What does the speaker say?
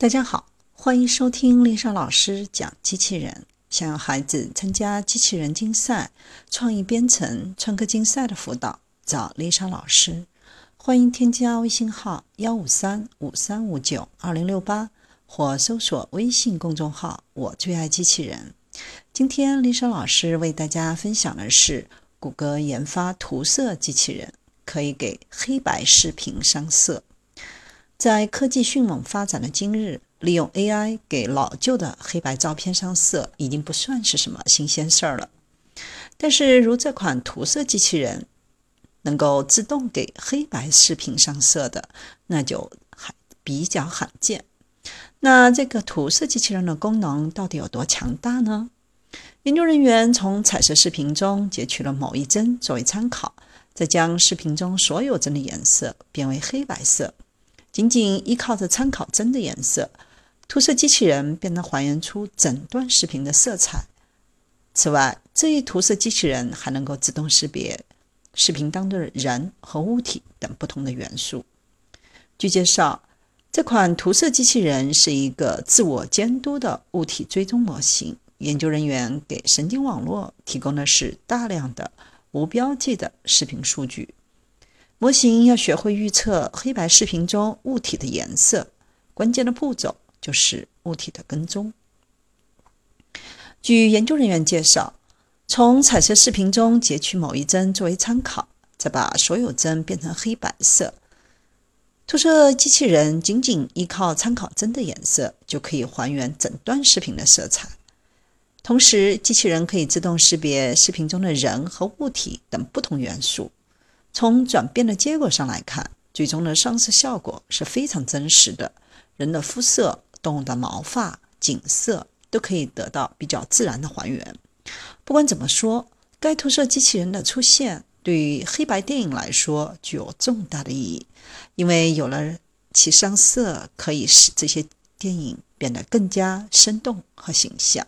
大家好，欢迎收听丽莎老师讲机器人。想要孩子参加机器人竞赛、创意编程、创客竞赛的辅导，找丽莎老师。欢迎添加微信号幺五三五三五九二零六八，或搜索微信公众号“我最爱机器人”。今天丽莎老师为大家分享的是，谷歌研发涂色机器人，可以给黑白视频上色。在科技迅猛发展的今日，利用 AI 给老旧的黑白照片上色，已经不算是什么新鲜事儿了。但是，如这款涂色机器人能够自动给黑白视频上色的，那就还比较罕见。那这个涂色机器人的功能到底有多强大呢？研究人员从彩色视频中截取了某一帧作为参考，再将视频中所有帧的颜色变为黑白色。仅仅依靠着参考帧的颜色，涂色机器人便能还原出整段视频的色彩。此外，这一涂色机器人还能够自动识别视频当中的人和物体等不同的元素。据介绍，这款涂色机器人是一个自我监督的物体追踪模型。研究人员给神经网络提供的是大量的无标记的视频数据。模型要学会预测黑白视频中物体的颜色，关键的步骤就是物体的跟踪。据研究人员介绍，从彩色视频中截取某一帧作为参考，再把所有帧变成黑白色。涂色机器人仅仅依靠参考帧的颜色，就可以还原整段视频的色彩。同时，机器人可以自动识别视频中的人和物体等不同元素。从转变的结果上来看，最终的上色效果是非常真实的。人的肤色、动物的毛发、景色都可以得到比较自然的还原。不管怎么说，该涂色机器人的出现对于黑白电影来说具有重大的意义，因为有了其上色，可以使这些电影变得更加生动和形象。